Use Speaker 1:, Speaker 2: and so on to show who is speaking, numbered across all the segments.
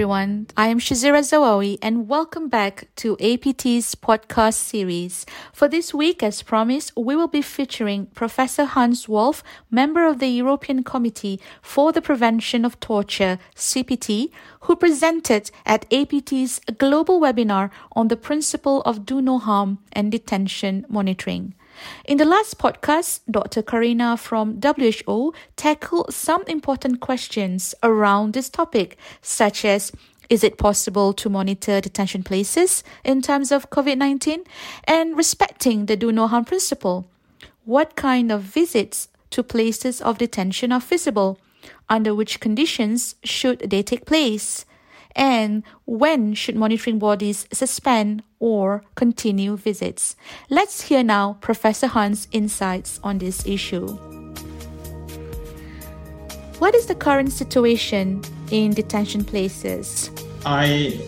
Speaker 1: everyone. I am Shazira Zawawi and welcome back to APT's podcast series. For this week, as promised, we will be featuring Professor Hans Wolff, member of the European Committee for the Prevention of Torture, CPT, who presented at APT's global webinar on the principle of do no harm and detention monitoring. In the last podcast, Dr. Karina from WHO tackled some important questions around this topic, such as is it possible to monitor detention places in terms of COVID 19 and respecting the do no harm principle? What kind of visits to places of detention are feasible? Under which conditions should they take place? And when should monitoring bodies suspend or continue visits. Let's hear now Professor Hans' insights on this issue. What is the current situation in detention places?
Speaker 2: I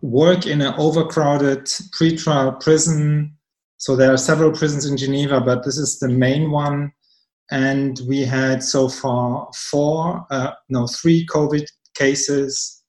Speaker 2: work in an overcrowded pretrial prison. So there are several prisons in Geneva, but this is the main one. And we had so far four, uh, no, three COVID cases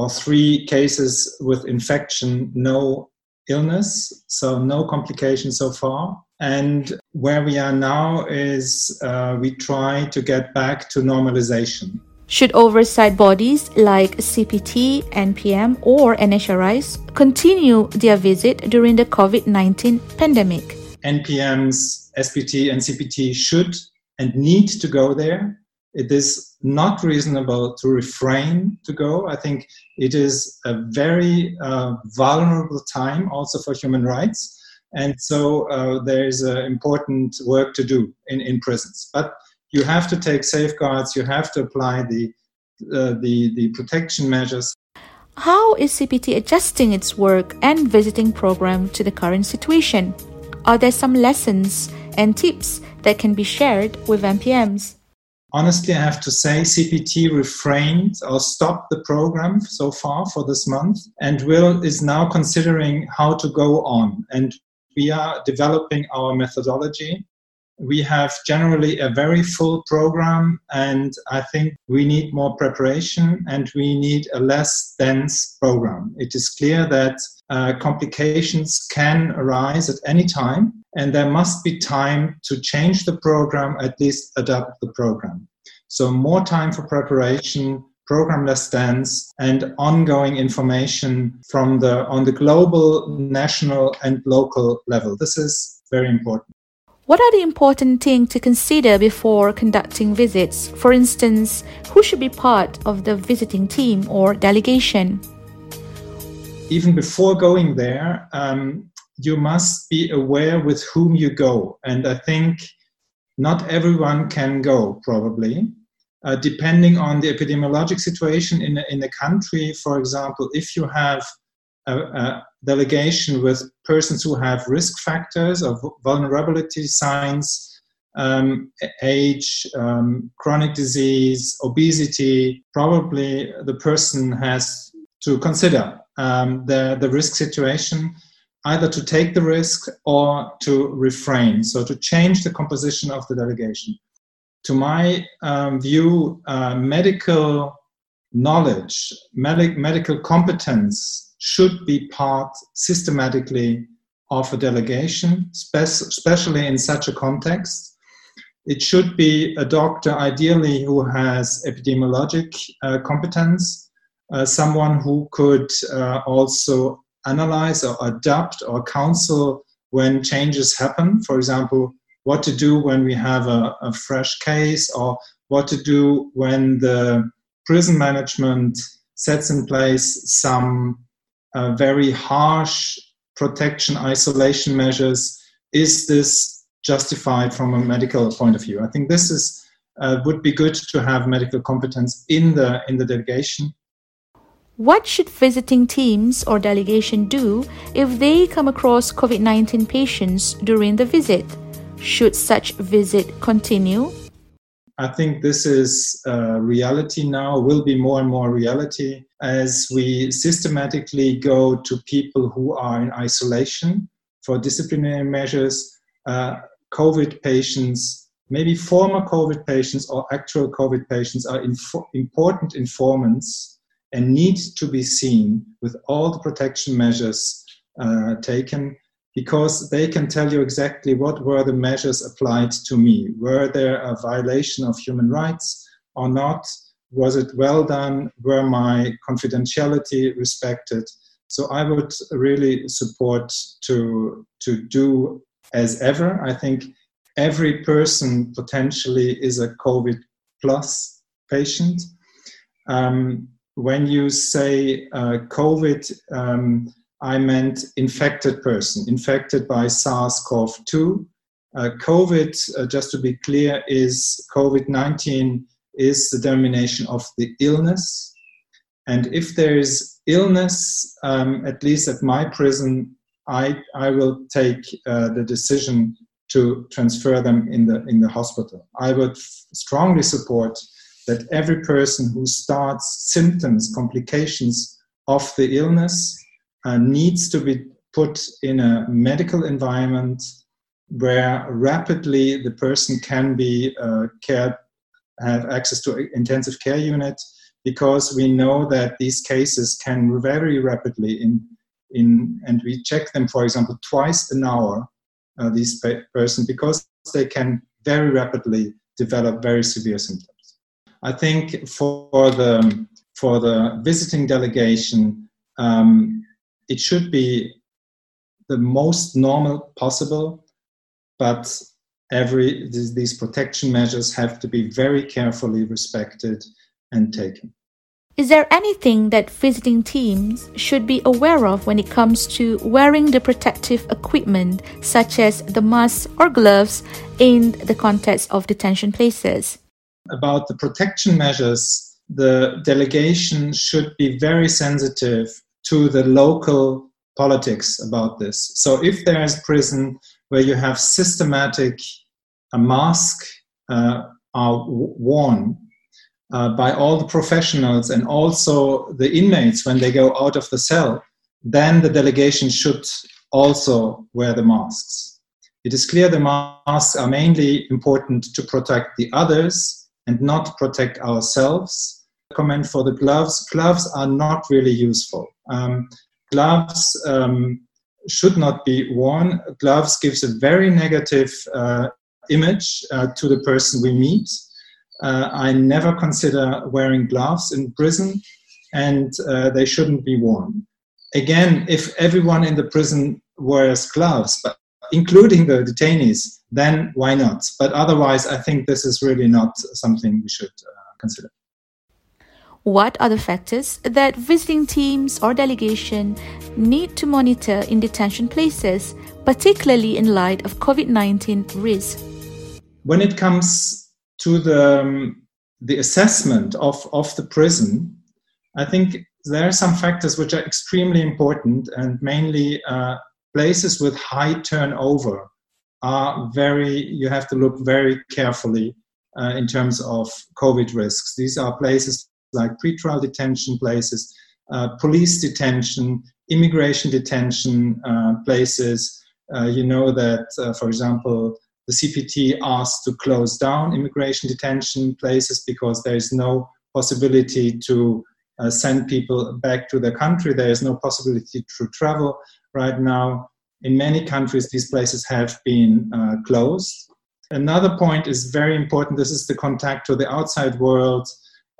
Speaker 2: or three cases with infection, no illness, so no complications so far. And where we are now is uh, we try to get back to normalization.
Speaker 1: Should oversight bodies like CPT, NPM, or NHRIs continue their visit during the COVID 19 pandemic?
Speaker 2: NPMs, SPT, and CPT should and need to go there it is not reasonable to refrain to go. I think it is a very uh, vulnerable time also for human rights. And so uh, there's uh, important work to do in, in prisons. But you have to take safeguards, you have to apply the, uh, the, the protection measures.
Speaker 1: How is CPT adjusting its work and visiting program to the current situation? Are there some lessons and tips that can be shared with NPMs?
Speaker 2: Honestly, I have to say CPT refrained or stopped the program so far for this month and will is now considering how to go on. And we are developing our methodology. We have generally a very full program, and I think we need more preparation and we need a less dense program. It is clear that uh, complications can arise at any time, and there must be time to change the program, at least adapt the program. So, more time for preparation, program less dense, and ongoing information from the on the global, national, and local level. This is very important.
Speaker 1: What are the important things to consider before conducting visits? For instance, who should be part of the visiting team or delegation?
Speaker 2: even before going there, um, you must be aware with whom you go. And I think not everyone can go, probably. Uh, depending on the epidemiologic situation in in a country, for example, if you have a, a delegation with persons who have risk factors or vulnerability signs, um, age, um, chronic disease, obesity, probably the person has to consider um, the, the risk situation, either to take the risk or to refrain, so to change the composition of the delegation. To my um, view, uh, medical knowledge, medic, medical competence should be part systematically of a delegation, especially in such a context. It should be a doctor, ideally, who has epidemiologic uh, competence, uh, someone who could uh, also analyze or adapt or counsel when changes happen. For example, what to do when we have a, a fresh case or what to do when the prison management sets in place some uh, very harsh protection isolation measures. Is this justified from a medical point of view? I think this is uh, would be good to have medical competence in the in the delegation
Speaker 1: what should visiting teams or delegation do if they come across COVID 19 patients during the visit? Should such visit continue?
Speaker 2: I think this is a reality now, will be more and more reality as we systematically go to people who are in isolation for disciplinary measures. Uh, COVID patients, maybe former COVID patients or actual COVID patients, are inf- important informants and need to be seen with all the protection measures uh, taken because they can tell you exactly what were the measures applied to me. Were there a violation of human rights or not? Was it well done? Were my confidentiality respected? So I would really support to, to do as ever. I think every person potentially is a COVID plus patient. Um, when you say uh, COVID, um, I meant infected person, infected by SARS CoV 2. Uh, COVID, uh, just to be clear, is COVID 19 is the denomination of the illness. And if there is illness, um, at least at my prison, I, I will take uh, the decision to transfer them in the, in the hospital. I would strongly support that every person who starts symptoms, complications of the illness, uh, needs to be put in a medical environment where rapidly the person can be uh, cared, have access to intensive care unit, because we know that these cases can very rapidly in in and we check them, for example, twice an hour. Uh, these person because they can very rapidly develop very severe symptoms. I think for the for the visiting delegation, um, it should be the most normal possible, but every these protection measures have to be very carefully respected and taken.
Speaker 1: Is there anything that visiting teams should be aware of when it comes to wearing the protective equipment, such as the masks or gloves, in the context of detention places?
Speaker 2: About the protection measures, the delegation should be very sensitive to the local politics about this. So if there is prison where you have systematic a mask uh, are worn uh, by all the professionals and also the inmates when they go out of the cell, then the delegation should also wear the masks. It is clear the masks are mainly important to protect the others and not protect ourselves comment for the gloves. Gloves are not really useful. Um, gloves um, should not be worn. Gloves gives a very negative uh, image uh, to the person we meet. Uh, I never consider wearing gloves in prison, and uh, they shouldn't be worn. Again, if everyone in the prison wears gloves, but including the detainees, then why not? But otherwise, I think this is really not something we should uh, consider.
Speaker 1: What are the factors that visiting teams or delegation need to monitor in detention places, particularly in light of COVID 19 risk?
Speaker 2: When it comes to the, um, the assessment of, of the prison, I think there are some factors which are extremely important, and mainly uh, places with high turnover are very, you have to look very carefully uh, in terms of COVID risks. These are places like pretrial detention places, uh, police detention, immigration detention uh, places. Uh, you know that, uh, for example, the CPT asked to close down immigration detention places because there is no possibility to uh, send people back to their country. There is no possibility to travel right now. In many countries, these places have been uh, closed. Another point is very important. This is the contact to the outside world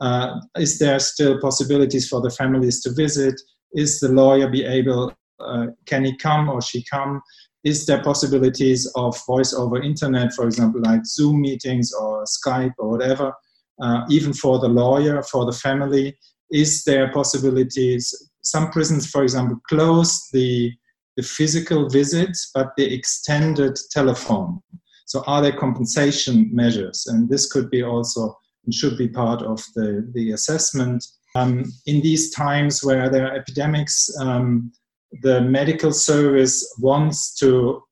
Speaker 2: uh, is there still possibilities for the families to visit? Is the lawyer be able? Uh, can he come or she come? Is there possibilities of voice over internet, for example, like Zoom meetings or Skype or whatever? Uh, even for the lawyer, for the family, is there possibilities? Some prisons, for example, close the the physical visit, but the extended telephone. So, are there compensation measures? And this could be also and should be part of the, the assessment. Um, in these times where there are epidemics, um, the medical service wants to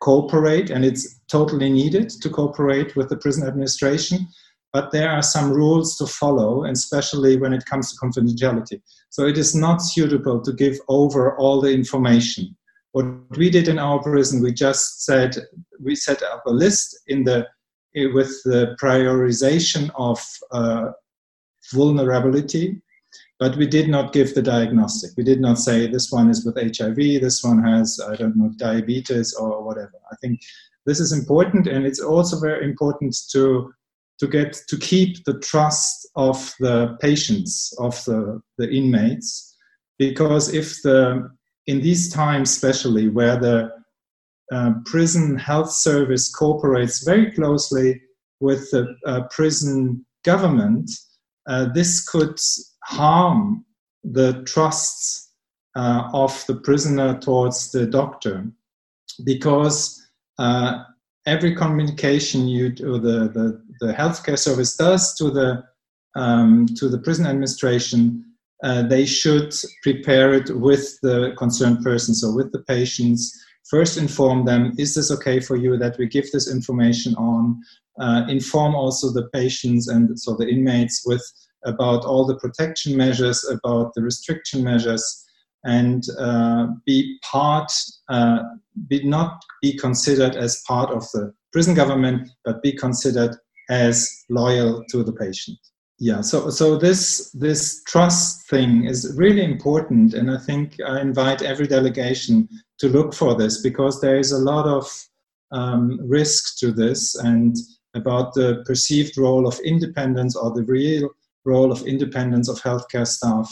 Speaker 2: cooperate, and it's totally needed to cooperate with the prison administration. But there are some rules to follow, and especially when it comes to confidentiality. So it is not suitable to give over all the information. What we did in our prison, we just said we set up a list in the with the prioritization of uh, vulnerability. but we did not give the diagnostic. We did not say this one is with HIV, this one has, I don't know, diabetes or whatever. I think this is important, and it's also very important to to get to keep the trust of the patients of the, the inmates because if the in these times especially where the uh, prison health service cooperates very closely with the uh, prison government uh, this could harm the trusts uh, of the prisoner towards the doctor because every communication you do, the, the, the healthcare service does to the um, to the prison administration, uh, they should prepare it with the concerned persons so with the patients. First, inform them: Is this okay for you that we give this information on? Uh, inform also the patients and so the inmates with about all the protection measures, about the restriction measures, and uh, be part, uh, be not be considered as part of the prison government, but be considered as loyal to the patient. Yeah, so so this this trust thing is really important, and I think I invite every delegation to look for this because there is a lot of um, risk to this, and about the perceived role of independence or the real role of independence of healthcare staff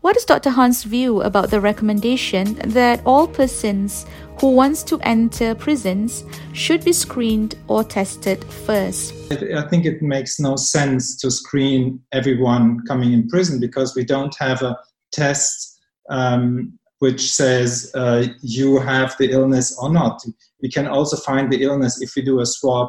Speaker 1: what is Dr. Hans' view about the recommendation that all persons who wants to enter prisons should be screened or tested first?
Speaker 2: I think it makes no sense to screen everyone coming in prison because we don't have a test um, which says uh, you have the illness or not. We can also find the illness if we do a swab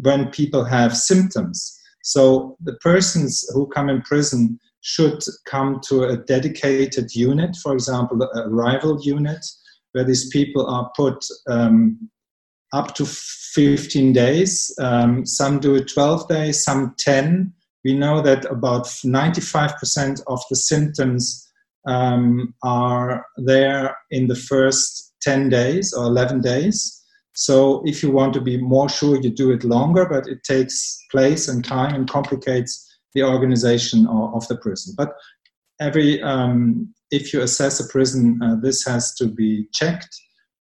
Speaker 2: when people have symptoms. So the persons who come in prison should come to a dedicated unit, for example, a rival unit, where these people are put um, up to 15 days. Um, some do it 12 days, some 10. We know that about 95% of the symptoms um, are there in the first 10 days or 11 days. So if you want to be more sure, you do it longer, but it takes place and time and complicates the organization of, the prison. But every um, if you assess a prison, uh, this has to be checked,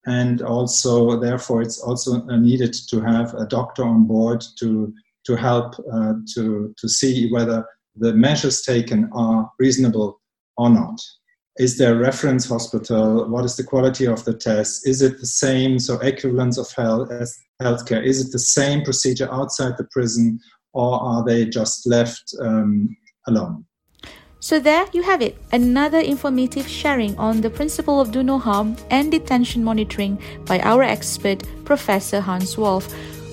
Speaker 2: and also therefore it's also uh, needed to have a doctor on board to to help uh, to to see whether the measures taken are reasonable or not. Is there a reference hospital? What is the quality of the test? Is it the same, so equivalence of health as healthcare? Is it the same procedure outside the prison or are they just left um, alone?
Speaker 1: So, there you have it another informative sharing on the principle of do no harm and detention monitoring by our expert, Professor Hans Wolff.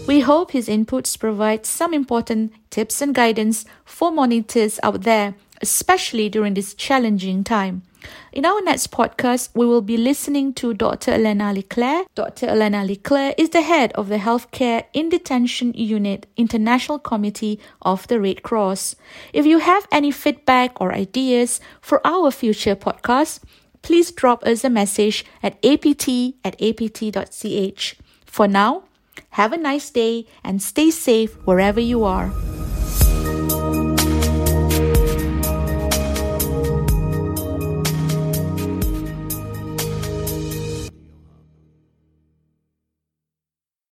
Speaker 1: We hope his inputs provide some important tips and guidance for monitors out there, especially during this challenging time. In our next podcast, we will be listening to Dr. Elena Leclerc. Dr. Elena Leclerc is the head of the Healthcare in Detention Unit International Committee of the Red Cross. If you have any feedback or ideas for our future podcast, please drop us a message at apt at apt.ch. For now, have a nice day and stay safe wherever you are.